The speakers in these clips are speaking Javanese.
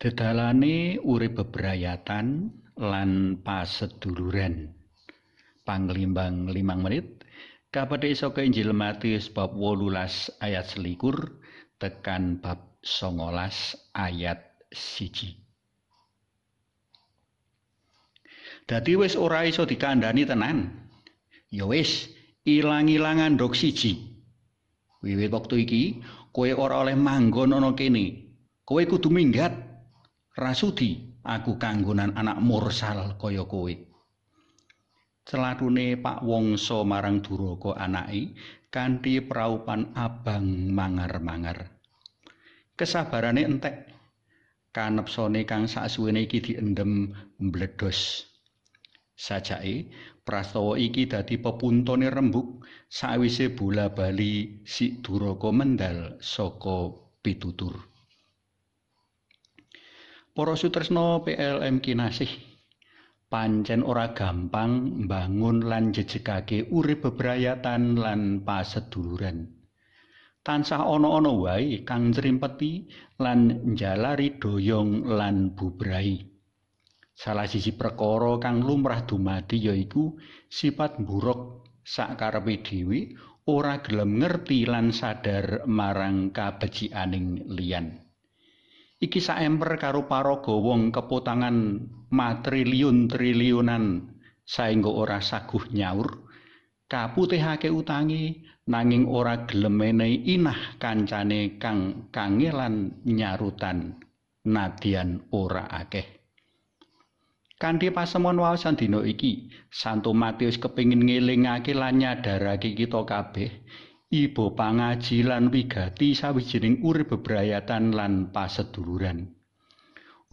Dedalane urip bebrayatan lan paseduluran. Panglimbang 5 menit kapethik saka Injil Matius bab 18 ayat selikur tekan bab 19 ayat siji. Dadi wis ora iso dikandani tenan. Ya wis, ilang-ilangan ndok siji. Wiwit wektu iki, kowe ora oleh manggon ana kene. Kowe kudu minggat rasudi aku kanggonan anak mursal kaya kowe. Celatune Pak Wongso marang Duraka anake kanthi praupan abang mangar-mangar. Kesabarane entek. Kanepsone kang sasuwene iki diendem mbledos. Sajake prastawa iki dadi pepuntone rembug sawise bola bali si Duraka mendal saka pitutur Para sutresna PLM kinasih pancen ora gampang mbangun lan jejegake urip bebrayatan lan paseduluran. Tansah ana-ana wae kang nrimpeti lan njalari doyong lan bubrai. Salah siji perkara kang lumrah dumadi yaiku sifat buruk sakarepe dhewe ora gelem ngerti lan sadar marang kabecianing liyan. Iki saemper karo paraga wong kepotangan matriliun-triliunan saengga ora saguh nyaur kaputihake utangi nanging ora gelem inah kancane kang kangelan nyarutan. Nadyan ora akeh. Kanthi pasemon wawasan dina iki Santo Matius kepingin ngelingake lan nyadarake kita kabeh ibu pangaji lan wigati sawijining urip bebrayatan lan paseduluran.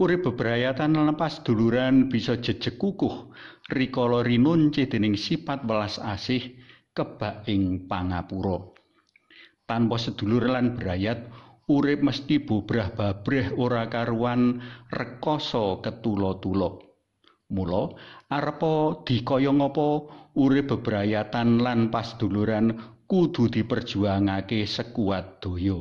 Urip bebrayatan lan paseduluran bisa jejeg kukuh rikala rinunci dening sifat welas asih kebak ing pangapura. Tanpa sedulur lan berayat, urip mesti bubrah babreh ora karuan rekoso ketulo-tulo. Mula arepa dikaya ngapa urip bebrayatan lan paseduluran kudu diperjuangake sekuat daya.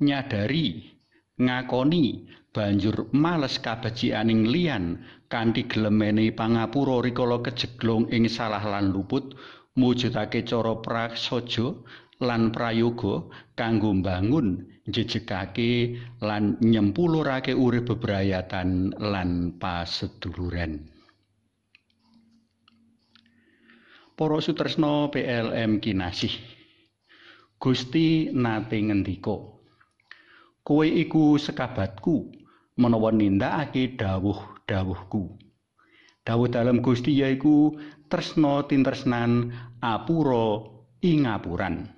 Nyadari, ngakoni, banjur males kabecianing liyan kanthi glemene pangapura rikala kejeglong ing salah lan luput mujudake cara prasaja lan prayoga kanggo mbangun jejegake lan nyempulurake urip bebrayatan lan paseduluran. Para sutresna PLM kinasih. Gusti nate ngendika. Kowe iku sekabatku menawa nindakake dawuh-dawuhku. Dawuh dalam Gusti yaiku tresna tintresnan apura ingapuran.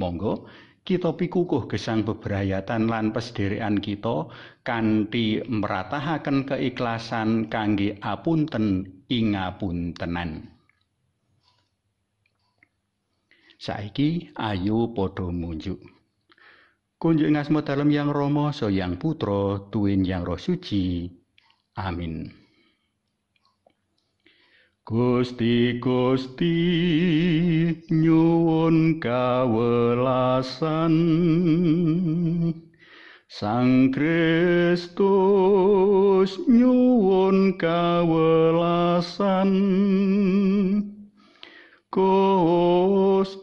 Monggo kita pikukuh gesang bebrayatan lan pesederekan kita kanthi meratahaken keikhlasan kangge apunten ingapuntenan. Saiki ayo padha munjuk. Kunjuk ing asma dalem yang rama so yang putra tuwin yang roh suci. Amin. Gusti Gusti nyuwun kawelasan. Sang Kristus nyuwun kawelasan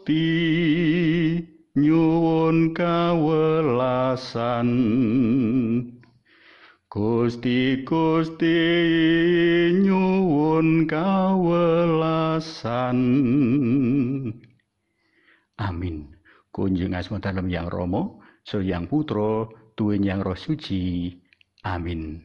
Gusti nyuwun kawelasan. Gusti Gusti nyuwun kawelasan. Amin. Kunjung asma dalam yang so yang putro tuwin yang roh suci. Amin